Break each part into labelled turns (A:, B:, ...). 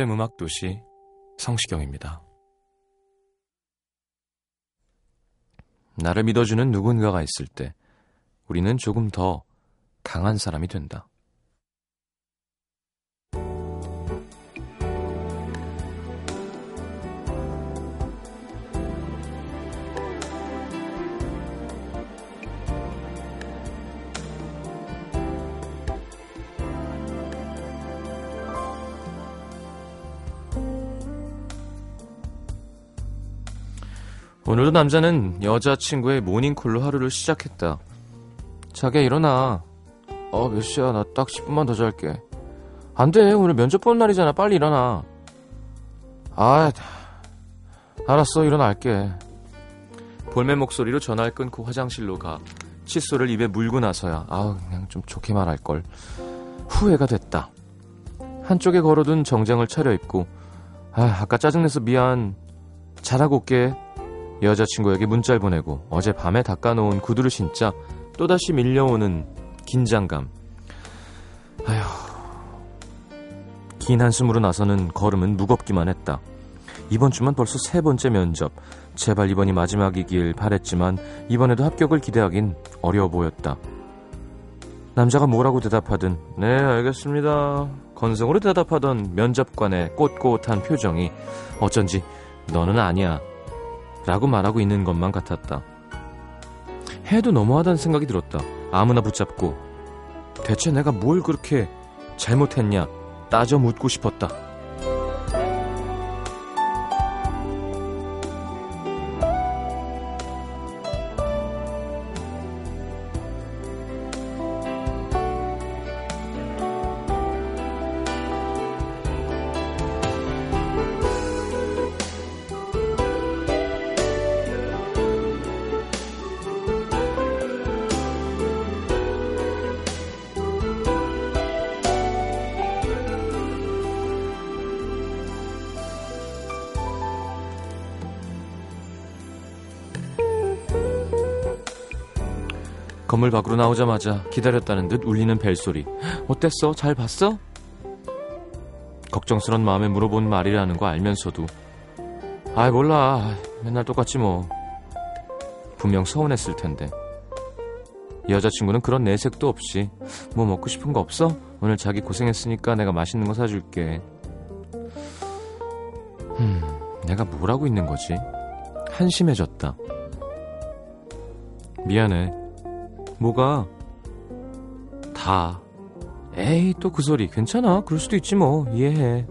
A: FM 음악 도시 성시경입니다. 나를 믿어주는 누군가가 있을 때 우리는 조금 더 강한 사람이 된다. 오늘도 남자는 여자친구의 모닝콜로 하루를 시작했다. 자기야 일어나. 어, 몇 시야? 나 딱 10분만 더 잘게. 안 돼. 오늘 면접 보는 날이잖아. 빨리 일어나. 아, 알았어. 일어날게. 볼멘 목소리로 전화를 끊고 화장실로 가. 칫솔을 입에 물고 나서야. 아우, 그냥 좀 좋게 말할 걸. 후회가 됐다. 한쪽에 걸어둔 정장을 차려입고. 아, 아까 짜증내서 미안. 잘하고 올게. 여자친구에게 문자를 보내고 어젯밤에 닦아놓은 구두를 신자 또다시 밀려오는 긴장감. 아휴. 긴 한숨으로 나서는 걸음은 무겁기만 했다. 이번 주만 벌써 세 번째 면접. 제발 이번이 마지막이길 바랬지만 이번에도 합격을 기대하긴 어려워 보였다. 남자가 뭐라고 대답하든 네 알겠습니다. 건성으로 대답하던 면접관의 꼿꼿한 표정이 어쩐지 너는 아니야 라고 말하고 있는 것만 같았다. 해도 너무하다는 생각이 들었다. 아무나 붙잡고 대체 내가 뭘 그렇게 잘못했냐 따져 묻고 싶었다. 건물 밖으로 나오자마자 기다렸다는 듯 울리는 벨소리. 어땠어? 잘 봤어? 걱정스런 마음에 물어본 말이라는 거 알면서도 아이 몰라 맨날 똑같지 뭐 분명 서운했을 텐데 여자친구는 그런 내색도 없이 뭐 먹고 싶은 거 없어? 오늘 자기 고생했으니까 내가 맛있는 거 사줄게 음 내가 뭘 하고 있는 거지? 한심해졌다 미안해 뭐가? 다. 에이, 또 그 소리. 괜찮아. 그럴 수도 있지 뭐. 이해해.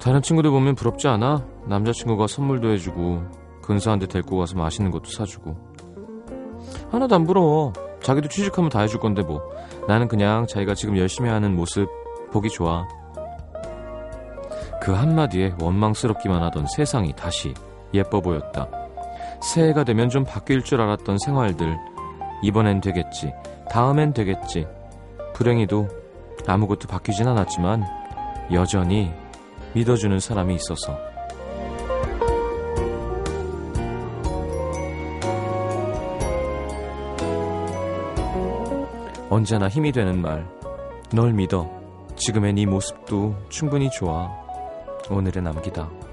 A: 다른 친구들 보면 부럽지 않아? 남자친구가 선물도 해주고, 근사한 데 데리고 가서 맛있는 것도 사주고. 하나도 안 부러워. 자기도 취직하면 다 해줄 건데 뭐. 나는 그냥 자기가 지금 열심히 하는 모습 보기 좋아. 그 한마디에 원망스럽기만 하던 세상이 다시 예뻐 보였다. 새해가 되면 좀 바뀔 줄 알았던 생활들. 이번엔 되겠지. 다음엔 되겠지. 불행히도 아무것도 바뀌진 않았지만 여전히 믿어주는 사람이 있어서. 언제나 힘이 되는 말. 널 믿어. 지금의 네 모습도 충분히 좋아. 오늘의 남기다.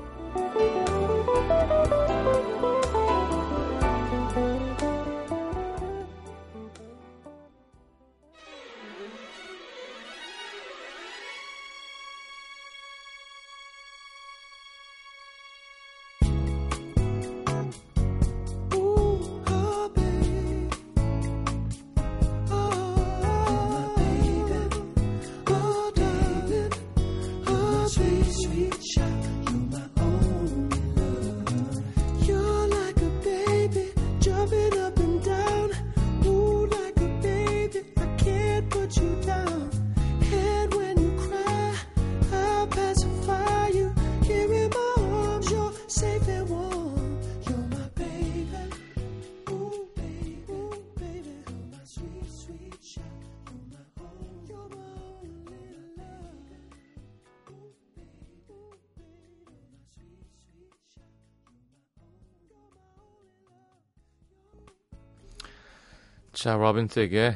A: 자, 로빈 틱의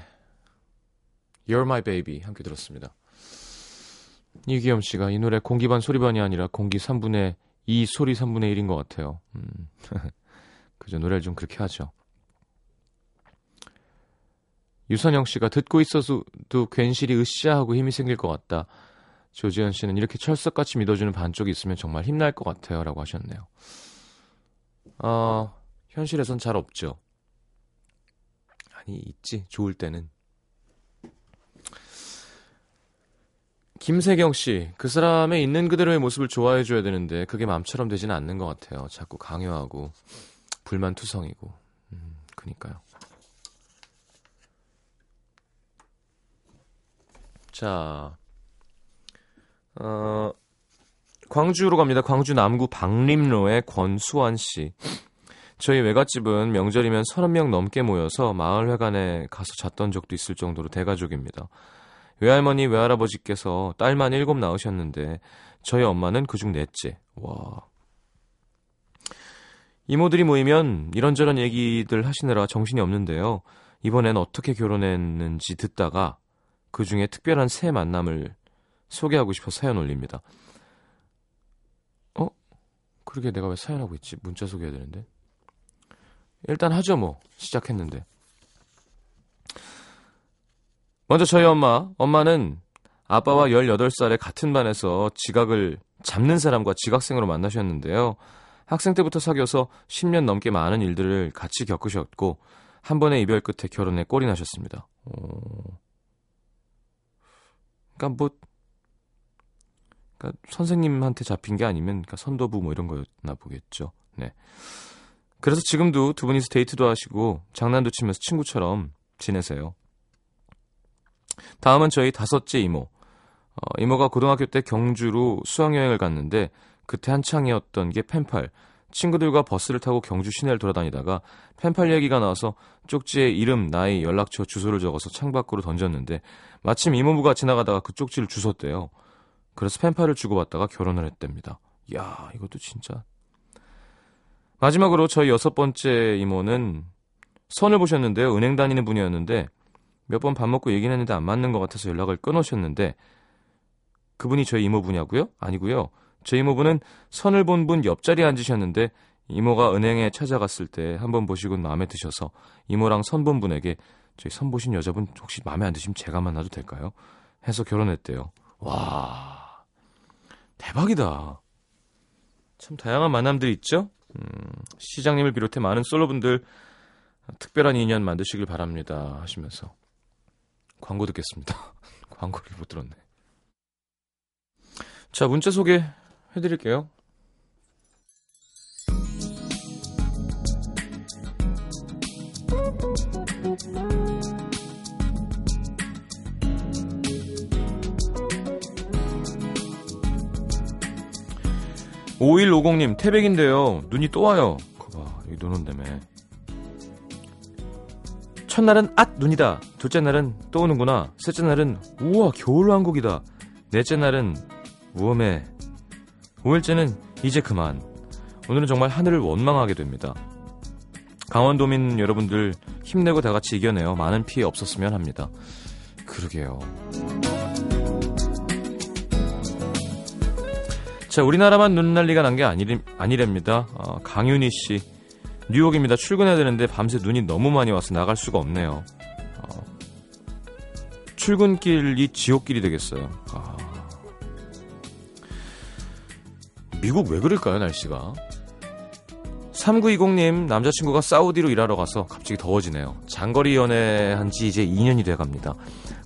A: You're My Baby 함께 들었습니다. 이기엄 씨가 이 노래 공기 반 소리 반이 아니라 공기 3분의 2 소리 3분의 1인 것 같아요. 음. 그죠 노래를 좀 그렇게 하죠. 유선영 씨가 듣고 있어도 괜시리 으쌰하고 힘이 생길 것 같다. 조지현 씨는 이렇게 철석같이 믿어주는 반쪽이 있으면 정말 힘날 것 같아요. 라고 하셨네요. 어, 현실에선 잘 없죠. 아니 있지 좋을 때는 김세경 씨, 그 사람의 있는 그대로의 모습을 좋아해 줘야 되는데 그게 마음처럼 되지는 않는 것 같아요. 자꾸 강요하고 불만 투성이고, 음, 그니까요. 자, 어, 광주로 갑니다. 광주 남구 박림로의 권수환 씨. 저희 외갓집은 명절이면 서너 명 넘게 모여서 마을회관에 가서 잤던 적도 있을 정도로 대가족입니다. 외할머니, 외할아버지께서 딸만 일곱 낳으셨는데 저희 엄마는 그중 넷째. 와. 이모들이 모이면 이런저런 얘기들 하시느라 정신이 없는데요. 이번엔 어떻게 결혼했는지 듣다가 그 중에 특별한 새 만남을 소개하고 싶어 사연 올립니다. 어? 그러게 내가 왜 사연하고 있지? 문자 소개해야 되는데. 일단 하죠 뭐. 시작했는데. 먼저 저희 엄마. 엄마는 아빠와 18살에 같은 반에서 지각을 잡는 사람과 지각생으로 만나셨는데요. 학생 때부터 사귀어서 10년 넘게 많은 일들을 같이 겪으셨고 한 번의 이별 끝에 결혼에 꼴이 나셨습니다. 오... 그러니까 뭐 그러니까 선생님한테 잡힌 게 아니면 그러니까 선도부 뭐 이런 거였나 보겠죠. 네. 그래서 지금도 두 분이서 데이트도 하시고 장난도 치면서 친구처럼 지내세요. 다음은 저희 다섯째 이모. 어, 이모가 고등학교 때 경주로 수학여행을 갔는데 그때 한창이었던 게 펜팔. 친구들과 버스를 타고 경주 시내를 돌아다니다가 펜팔 얘기가 나와서 쪽지에 이름, 나이, 연락처, 주소를 적어서 창밖으로 던졌는데 마침 이모부가 지나가다가 그 쪽지를 주웠대요. 그래서 펜팔을 주고받다가 결혼을 했답니다. 야 이것도 진짜 마지막으로 저희 여섯 번째 이모는 선을 보셨는데요. 은행 다니는 분이었는데 몇 번 밥 먹고 얘기는 했는데 안 맞는 것 같아서 연락을 끊으셨는데 그분이 저희 이모분이냐고요? 아니고요. 저희 이모분은 선을 본 분 옆자리에 앉으셨는데 이모가 은행에 찾아갔을 때 한번 보시고 마음에 드셔서 이모랑 선 본 분에게 저희 선 보신 여자분 혹시 마음에 안 드시면 제가 만나도 될까요? 해서 결혼했대요. 와 대박이다. 참 다양한 만남들이 있죠? 음, 시장님을 비롯해 많은 솔로분들 특별한 인연 만드시길 바랍니다 하시면서 광고 듣겠습니다. 광고를 못 들었네. 자, 문자 소개 해드릴게요. 5150님, 태백인데요. 눈이 또 와요. 거봐, 여기 눈 온다며. 첫날은 앗 눈이다. 둘째 날은 또 오는구나. 셋째 날은 우와 겨울 왕국이다. 넷째 날은 우엄해. 5일째는 이제 그만. 오늘은 정말 하늘을 원망하게 됩니다. 강원도민 여러분들 힘내고 다 같이 이겨내어 많은 피해 없었으면 합니다. 그러게요. 자, 우리나라만 눈난리가 난 게 아니, 아니랍니다. 어, 강윤희 씨. 뉴욕입니다. 출근해야 되는데 밤새 눈이 너무 많이 와서 나갈 수가 없네요. 어, 출근길이 지옥길이 되겠어요. 아. 미국 왜 그럴까요, 날씨가? 3920님, 남자친구가 사우디로 일하러 가서 갑자기 더워지네요. 장거리 연애한 지 이제 2년이 돼 갑니다.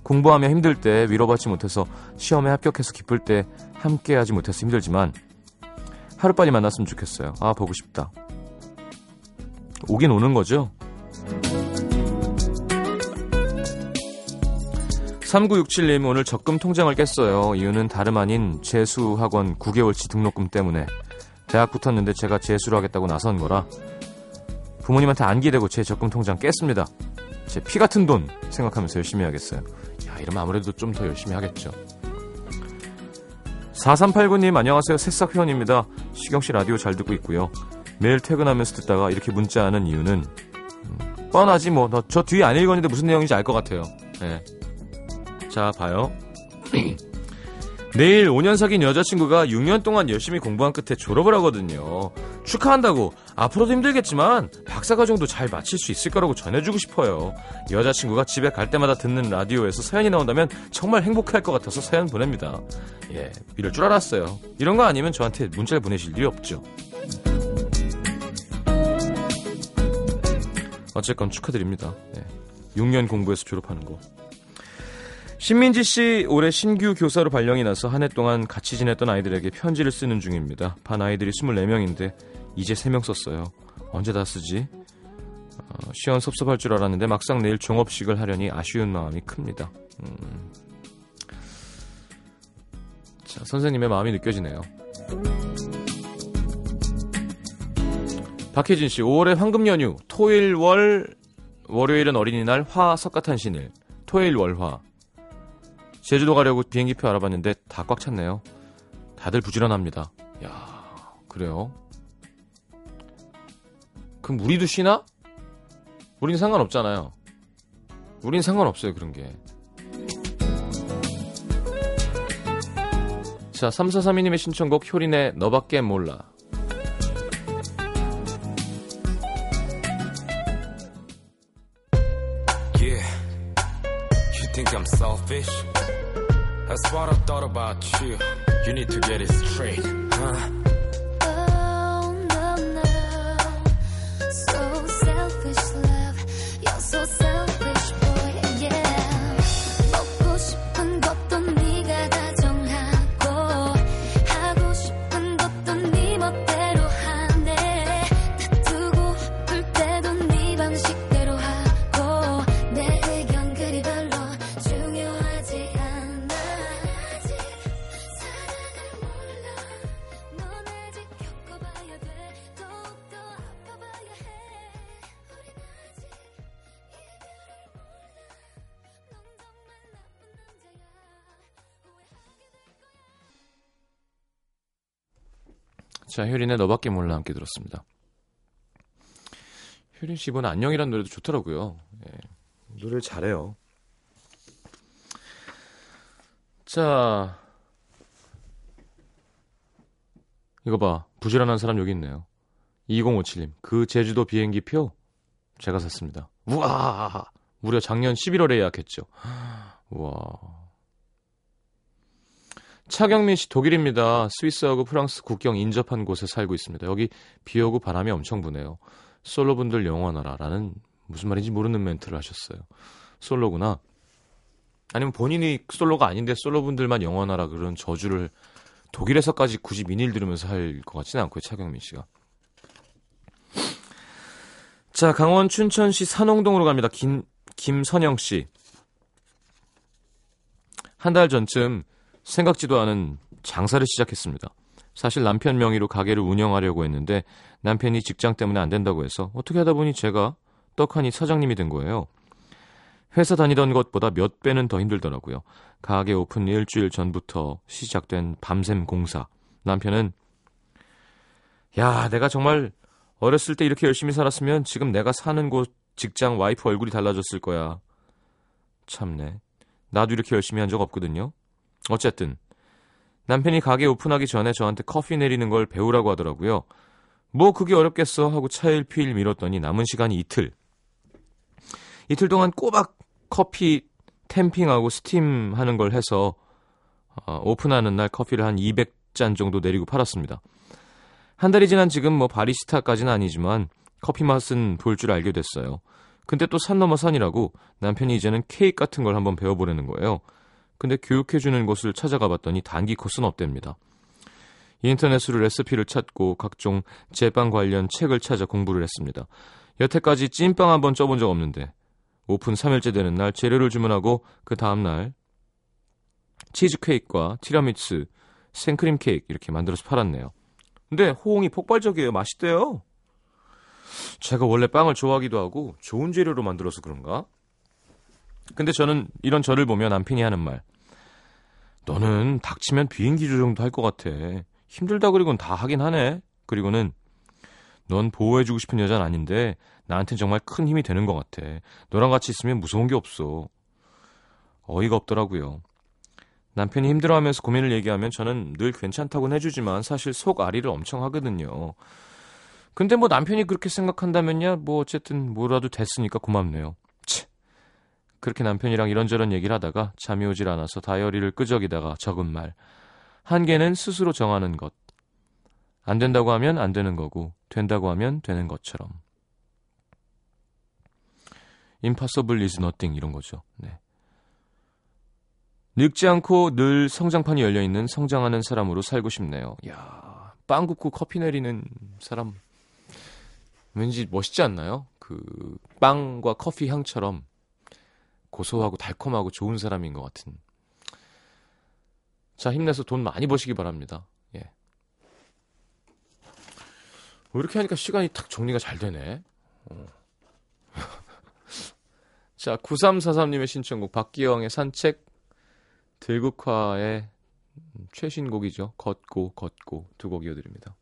A: 공부하며 힘들 때 위로받지 못해서 시험에 합격해서 기쁠 때 함께하지 못해서 힘들지만 하루빨리 만났으면 좋겠어요. 아, 보고 싶다. 오긴 오는 거죠? 3967님 오늘 적금 통장을 깼어요. 이유는 다름 아닌 재수학원 9개월치 등록금 때문에 대학 붙었는데 제가 재수를 하겠다고 나선 거라 부모님한테 안기대고 제 적금 통장 깼습니다. 제 피 같은 돈 생각하면서 열심히 해야겠어요. 야 이러면 아무래도 좀 더 열심히 하겠죠. 4389님 안녕하세요. 새싹 회원입니다. 시경 씨 라디오 잘 듣고 있고요. 매일 퇴근하면서 듣다가 이렇게 문자하는 이유는 음, 뻔하지 뭐. 저 뒤에 안 읽었는데 무슨 내용인지 알 것 같아요. 네. 자 봐요. 내일 5년 사귄 여자친구가 6년 동안 열심히 공부한 끝에 졸업을 하거든요. 축하한다고 앞으로도 힘들겠지만 박사과정도 잘 마칠 수 있을 거라고 전해주고 싶어요. 여자친구가 집에 갈 때마다 듣는 라디오에서 사연이 나온다면 정말 행복할 것 같아서 사연 보냅니다. 예, 이럴 줄 알았어요. 이런 거 아니면 저한테 문자를 보내실 일이 없죠. 어쨌건 축하드립니다. 예, 6년 공부해서 졸업하는 거. 신민지 씨 올해 신규 교사로 발령이 나서 한 해 동안 같이 지냈던 아이들에게 편지를 쓰는 중입니다. 반 아이들이 24명인데 이제 3명 썼어요. 언제 다 쓰지? 어, 시연 섭섭할 줄 알았는데 막상 내일 종업식을 하려니 아쉬운 마음이 큽니다. 음. 자, 선생님의 마음이 느껴지네요. 박혜진 씨, 5월의 황금 연휴, 토일 월, 월요일은 어린이날, 화 석가탄신일, 토일 월화. 제주도 가려고 비행기표 알아봤는데 다 꽉 찼네요. 다들 부지런합니다. 야, 그래요? 그럼 우리도 쉬나? 우린 상관없잖아요. 우린 상관없어요, 그런 게. 자, 3432님의 신청곡 효린의 너밖에 몰라.
B: That's what I thought about you. You need to get it straight, huh?
A: 자, 효린의 너밖에 몰라 함께 들었습니다. 효린 씨 이번에 안녕이란 노래도 좋더라고요. 예, 노래를 잘해요. 자, 이거 봐. 부지런한 사람 여기 있네요. 2057님, 그 제주도 비행기 표 제가 샀습니다. 우와! 무려 작년 11월에 예약했죠. 우와. 차경민 씨 독일입니다. 스위스하고 프랑스 국경 인접한 곳에 살고 있습니다. 여기 비 오고 바람이 엄청 부네요. 솔로분들 영원하라라는 무슨 말인지 모르는 멘트를 하셨어요. 솔로구나. 아니면 본인이 솔로가 아닌데 솔로분들만 영원하라 그런 저주를 독일에서까지 굳이 미니를 들으면서 할 것 같지는 않고요. 차경민 씨가. 자, 강원 춘천시 산홍동으로 갑니다. 김, 김선영 씨. 한 달 전쯤 생각지도 않은 장사를 시작했습니다. 사실 남편 명의로 가게를 운영하려고 했는데 남편이 직장 때문에 안 된다고 해서 어떻게 하다 보니 제가 떡하니 사장님이 된 거예요. 회사 다니던 것보다 몇 배는 더 힘들더라고요. 가게 오픈 일주일 전부터 시작된 밤샘 공사. 남편은 야, 내가 정말 어렸을 때 이렇게 열심히 살았으면 지금 내가 사는 곳 직장 와이프 얼굴이 달라졌을 거야. 참네. 나도 이렇게 열심히 한 적 없거든요. 어쨌든 남편이 가게 오픈하기 전에 저한테 커피 내리는 걸 배우라고 하더라고요. 뭐 그게 어렵겠어 하고 차일피일 미뤘더니 남은 시간이 이틀. 이틀 동안 꼬박 커피 템핑하고 스팀 하는 걸 해서 어, 오픈하는 날 커피를 한 200잔 정도 내리고 팔았습니다. 한 달이 지난 지금 뭐 바리스타까지는 아니지만 커피 맛은 볼 줄 알게 됐어요. 근데 또 산 넘어 산이라고 남편이 이제는 케이크 같은 걸 한번 배워보려는 거예요. 근데 교육해주는 곳을 찾아가 봤더니 단기 코스는 없답니다. 인터넷으로 레시피를 찾고 각종 제빵 관련 책을 찾아 공부를 했습니다. 여태까지 찐빵 한 번 쪄본 적 없는데 오픈 3일째 되는 날 재료를 주문하고 그 다음날 치즈 케이크와 티라미수, 생크림 케이크 이렇게 만들어서 팔았네요. 근데 호응이 폭발적이에요. 맛있대요. 제가 원래 빵을 좋아하기도 하고 좋은 재료로 만들어서 그런가? 근데 저는 이런 저를 보면 남편이 하는 말. 너는 닥치면 비행기 조정도 할 것 같아. 힘들다 그리고는 다 하긴 하네. 그리고는 넌 보호해주고 싶은 여자는 아닌데 나한텐 정말 큰 힘이 되는 것 같아. 너랑 같이 있으면 무서운 게 없어. 어이가 없더라고요. 남편이 힘들어하면서 고민을 얘기하면 저는 늘 괜찮다고는 해주지만 사실 속 아리를 엄청 하거든요. 근데 뭐 남편이 그렇게 생각한다면야 뭐 어쨌든 뭐라도 됐으니까 고맙네요. 치. 그렇게 남편이랑 이런저런 얘기를 하다가 잠이 오질 않아서 다이어리를 끄적이다가 적은 말. 한계는 스스로 정하는 것. 안 된다고 하면 안 되는 거고 된다고 하면 되는 것처럼. impossible is nothing 이런 거죠. 네. 늙지 않고 늘 성장판이 열려 있는 성장하는 사람으로 살고 싶네요. 야, 빵 굽고 커피 내리는 사람 왠지 멋있지 않나요? 그 빵과 커피 향처럼 고소하고 달콤하고 좋은 사람인 것 같은. 자, 힘내서 돈 많이 버시기 바랍니다. 예. 뭐 이렇게 하니까 시간이 탁 정리가 잘 되네. 어. 자, 9343님의 신청곡 박기영의 산책 들국화의 최신곡이죠. 걷고 걷고 두 곡 이어드립니다.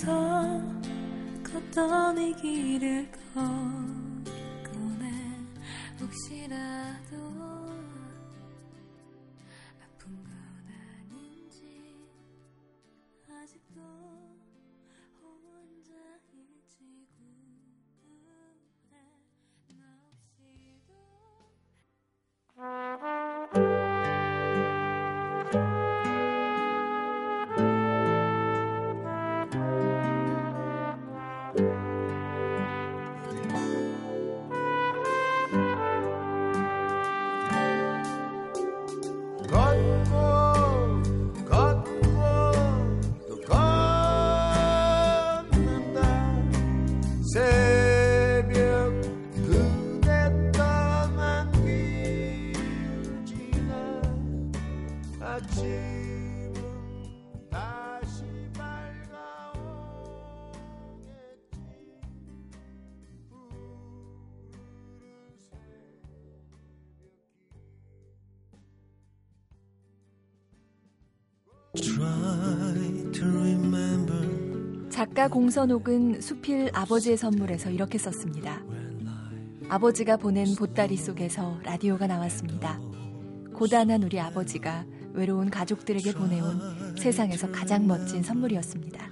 C: 둘이서 걷던 이 길을 해 혹시라도
D: 작가 공선옥은 수필 아버지의 선물에서 이렇게 썼습니다. 아버지가 보낸 보따리 속에서 라디오가 나왔습니다. 고단한 우리 아버지가 외로운 가족들에게 보내온 세상에서 가장 멋진 선물이었습니다.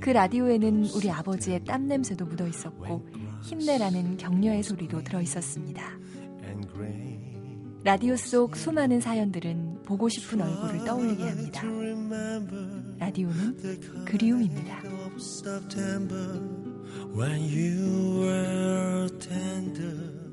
D: 그 라디오에는 우리 아버지의 땀 냄새도 묻어 있었고 힘내라는 격려의 소리도 들어 있었습니다. 라디오 속 수많은 사연들은 보고 싶은 얼굴을 떠올리게 합니다. 라디오는 그리움입니다.
B: when you were tender.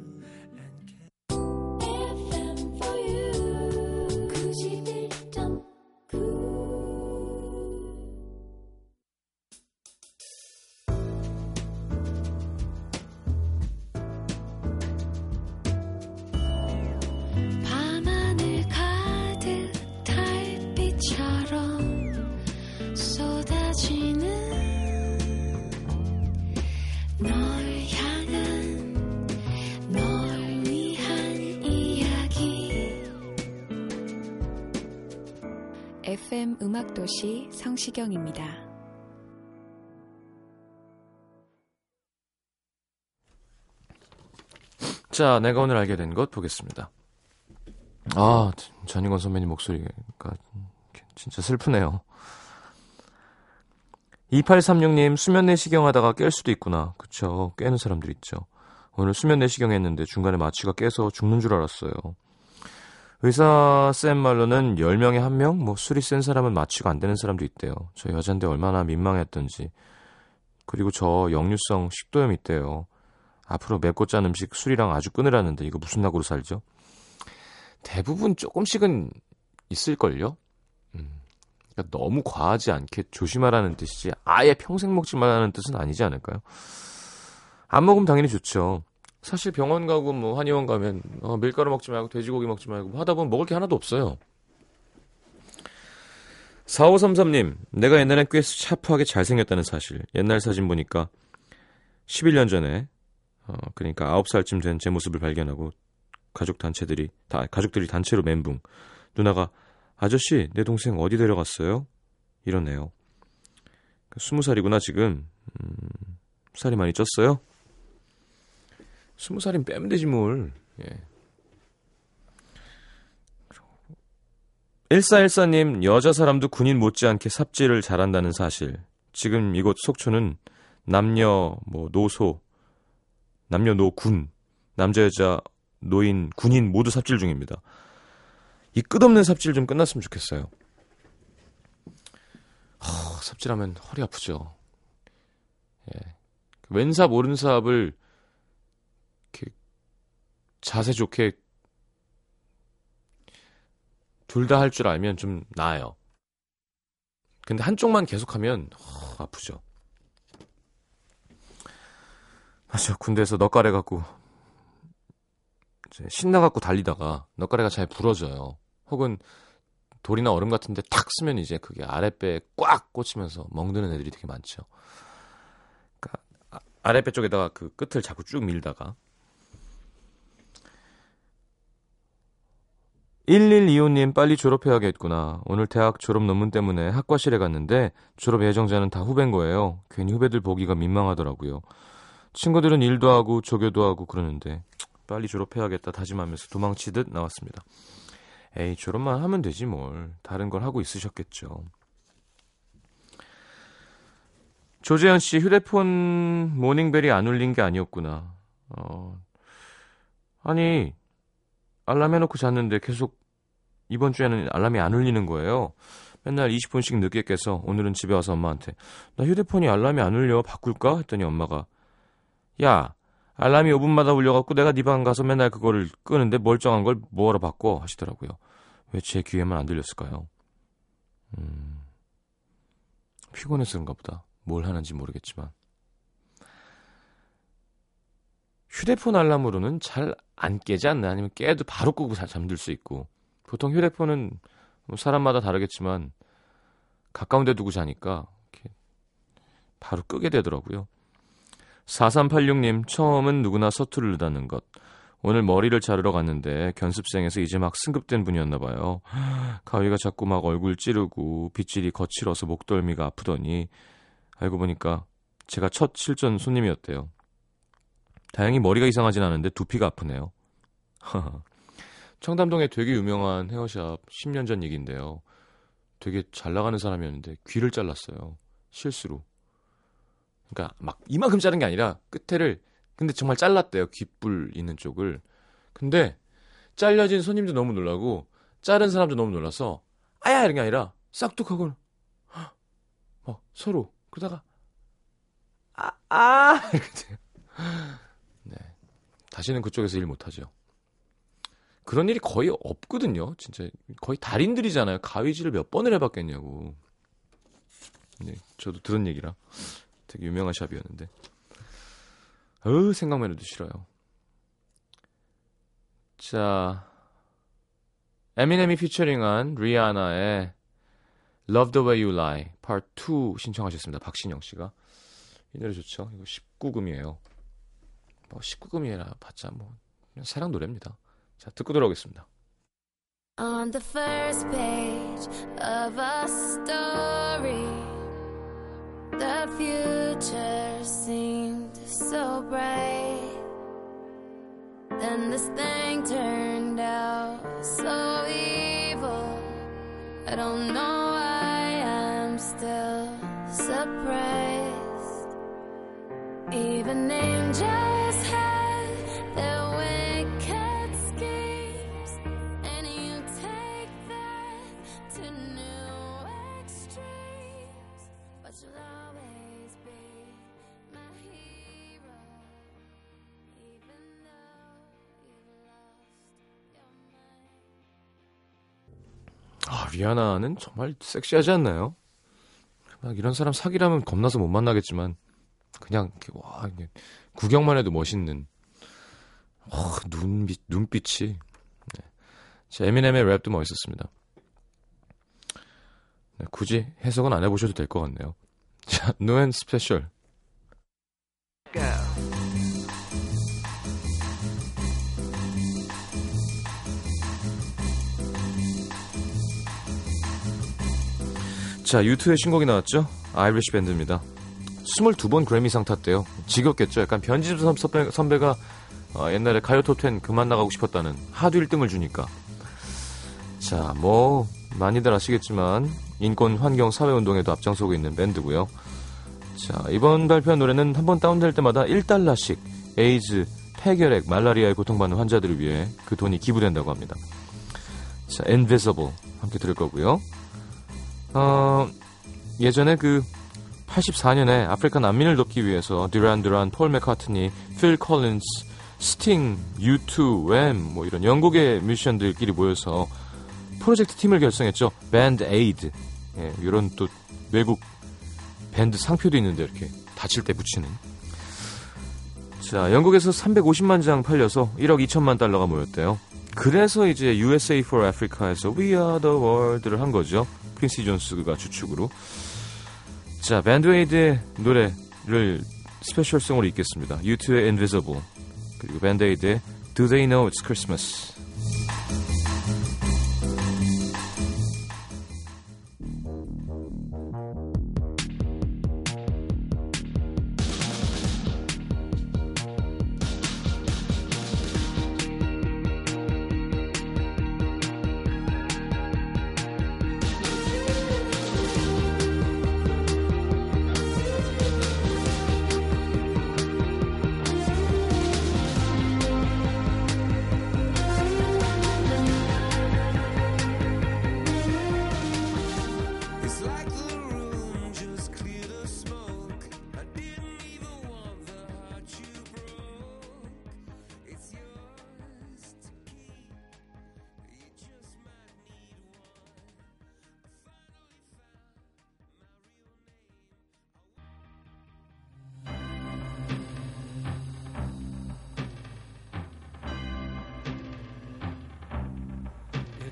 E: 음악도시 성시경입니다.
A: 자, 내가 오늘 알게 된 것 보겠습니다. 아, 전인권 선배님 목소리가 진짜 슬프네요. 2836님, 수면 내시경 하다가 깰 수도 있구나. 그쵸. 깨는 사람들 있죠. 오늘 수면 내시경 했는데 중간에 마취가 깨서 죽는 줄 알았어요. 의사 쌤 말로는 10명에 1명? 뭐 술이 센 사람은 마취가 안 되는 사람도 있대요. 저 여잔데 얼마나 민망했던지. 그리고 저 역류성 식도염 있대요. 앞으로 맵고 짠 음식 술이랑 아주 끊으라는데 이거 무슨 낙으로 살죠? 대부분 조금씩은 있을걸요? 음. 그러니까 너무 과하지 않게 조심하라는 뜻이지 아예 평생 먹지 말라는 뜻은 아니지 않을까요? 안 먹으면 당연히 좋죠. 사실 병원 가고 뭐 한의원 가면 어, 밀가루 먹지 말고 돼지고기 먹지 말고 뭐 하다 보면 먹을 게 하나도 없어요. 4533님, 내가 옛날엔 꽤 샤프하게 잘생겼다는 사실. 옛날 사진 보니까 11년 전에, 어, 그러니까 9살쯤 된 제 모습을 발견하고 가족 단체들이, 다, 가족들이 단체로 멘붕. 누나가, 아저씨, 내 동생 어디 데려갔어요? 이러네요. 20살이구나, 지금. 음, 살이 많이 쪘어요? 20살이면 빼면 되지, 뭘. 예. 1414님, 여자 사람도 군인 못지않게 삽질을 잘한다는 사실. 지금 이곳 속초는 남녀, 뭐, 노소, 남녀, 노, 군, 남자, 여자, 노인, 군인 모두 삽질 중입니다. 이 끝없는 삽질 좀 끝났으면 좋겠어요. 허, 삽질하면 허리 아프죠. 예. 왼삽, 오른삽을 자세 좋게 둘 다 할 줄 알면 좀 나아요. 근데 한쪽만 계속하면 허, 아프죠. 맞아 군대에서 넛가래 갖고 신나 갖고 달리다가 넛가래가 잘 부러져요. 혹은 돌이나 얼음 같은데 탁 쓰면 이제 그게 아랫배에 꽉 꽂히면서 멍드는 애들이 되게 많죠. 그러니까 아- 아랫배 쪽에다가 그 끝을 자꾸 쭉 밀다가 1125님 빨리 졸업해야겠구나. 오늘 대학 졸업 논문 때문에 학과실에 갔는데 졸업 예정자는 다 후배인 거예요. 괜히 후배들 보기가 민망하더라고요. 친구들은 일도 하고 조교도 하고 그러는데 빨리 졸업해야겠다 다짐하면서 도망치듯 나왔습니다. 에이 졸업만 하면 되지 뭘. 다른 걸 하고 있으셨겠죠. 조재현 씨 휴대폰 모닝벨이 안 울린 게 아니었구나. 어. 아니 알람 해놓고 잤는데 계속 이번 주에는 알람이 안 울리는 거예요. 맨날 20분씩 늦게 깨서 오늘은 집에 와서 엄마한테 나 휴대폰이 알람이 안 울려 바꿀까 했더니 엄마가 야 알람이 5분마다 울려갖고 내가 네 방 가서 맨날 그거를 끄는데 멀쩡한 걸 뭐하러 바꿔 하시더라고요. 왜 제 귀에만 안 들렸을까요? 음, 피곤해서 그런가 보다. 뭘 하는지 모르겠지만 휴대폰 알람으로는 잘 안 깨지 않나 아니면 깨도 바로 끄고 잘 잠들 수 있고 보통 휴대폰은 뭐 사람마다 다르겠지만 가까운 데 두고 자니까 바로 끄게 되더라고요. 4386님 처음은 누구나 서투르다는 것 오늘 머리를 자르러 갔는데 견습생에서 이제 막 승급된 분이었나 봐요. 가위가 자꾸 막 얼굴 찌르고 빗질이 거칠어서 목덜미가 아프더니 알고 보니까 제가 첫 실전 손님이었대요. 다행히 머리가 이상하진 않은데 두피가 아프네요. 청담동에 되게 유명한 헤어샵 10년 전 얘기인데요. 되게 잘 나가는 사람이었는데 귀를 잘랐어요. 실수로. 그러니까 막 이만큼 자른 게 아니라 끝에를 근데 정말 잘랐대요. 귓불 있는 쪽을. 근데 잘려진 손님도 너무 놀라고 자른 사람도 너무 놀라서 아야 이런 게 아니라 싹둑하고 막 서로 그러다가 아, 아 이렇게 돼요. 네. 다시는 그쪽에서 일 못하죠. 그런 일이 거의 없거든요. 진짜 거의 달인들이잖아요. 가위질을 몇 번을 해봤겠냐고. 네, 저도 들은 얘기라 되게 유명한 샵이었는데. 어우 생각만 해도 싫어요. 자, 에미넴이 피처링한 리아나의 Love the Way You Lie Part 2 신청하셨습니다. 박신영 씨가 이 노래 좋죠. 이거 19금이에요. 뭐 19금이라 봤자 뭐 그냥 사랑 노래입니다. 자 듣고 돌아오겠습니다.
F: On the first page of a story, the future seemed so bright. Then this thing turned out so evil. I don't know why I'm still surprised. Even angels
A: 리아나는 정말 섹시하지 않나요? 막 이런 사람 사귀라면 겁나서 못 만나겠지만 그냥 와 이게 구경만 해도 멋있는 어, 눈빛 눈빛이 네. 자, 에미넴의 랩도 멋있었습니다. 네, 굳이 해석은 안 해보셔도 될 것 같네요. 자, 노엔 스페셜. 자, U2의 신곡이 나왔죠? 아이리시 밴드입니다. 22번 그래미상 탔대요. 지겹겠죠? 약간 변진섭 선배, 선배가 어, 옛날에 가요 톱10 그만 나가고 싶었다는 하도 1등을 주니까. 자, 뭐, 많이들 아시겠지만, 인권, 환경, 사회운동에도 앞장서고 있는 밴드고요 자, 이번 발표한 노래는 한 번 다운될 때마다 1달러씩 에이즈, 폐결핵, 말라리아에 고통받는 환자들을 위해 그 돈이 기부된다고 합니다. 자, Invisible 함께 들을 거고요. 어, 예전에 그 84년에 아프리카 난민을 돕기 위해서 듀란 듀란, 폴 맥카트니, 필 콜린스, 스팅, U2, 왬, 뭐 이런 영국의 뮤지션들끼리 모여서 프로젝트 팀을 결성했죠. 밴드 에이드. 예, 이런 또 외국 밴드 상표도 있는데 이렇게 다칠 때 붙이는. 자, 영국에서 350만 장 팔려서 1억 2천만 달러가 모였대요. 그래서 이제 USA for Africa에서 We Are the World를 한 거죠. 퀸시 존스가 주축으로. 자, 밴드에이드의 노래를 스페셜성으로 잇겠습니다. U2의 Invisible 그리고 밴드에이드의 Do They Know It's Christmas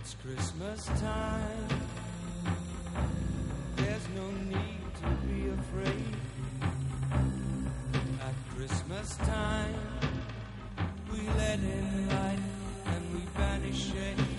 C: It's Christmas time. There's no need to be afraid. At Christmas time, we let in light and we banish shade.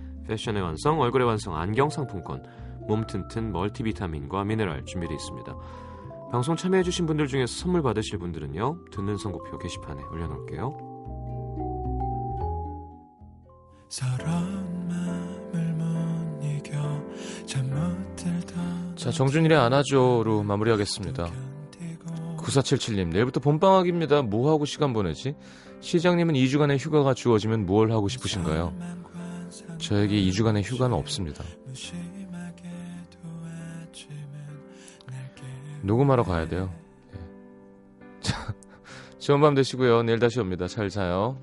A: 패션의 완성 얼굴의 완성 안경 상품권 몸 튼튼 멀티비타민과 미네랄 준비되어 있습니다. 방송 참여해주신 분들 중에서 선물 받으실 분들은요 듣는 선곡표 게시판에 올려놓을게요.
C: 서러운 마음을 못 이겨 잠못 들던
A: 자 정준일의 안아줘로 마무리하겠습니다. 9477님 내일부터 봄방학입니다. 뭐 하고 시간 보내지? 시장님은 2주간의 휴가가 주어지면 뭘 하고 싶으신가요? 저에게 2주간의 휴가는 없습니다. 녹음하러 가야 돼요. 예. 자, 좋은 밤 되시고요. 내일 다시 옵니다. 잘 자요.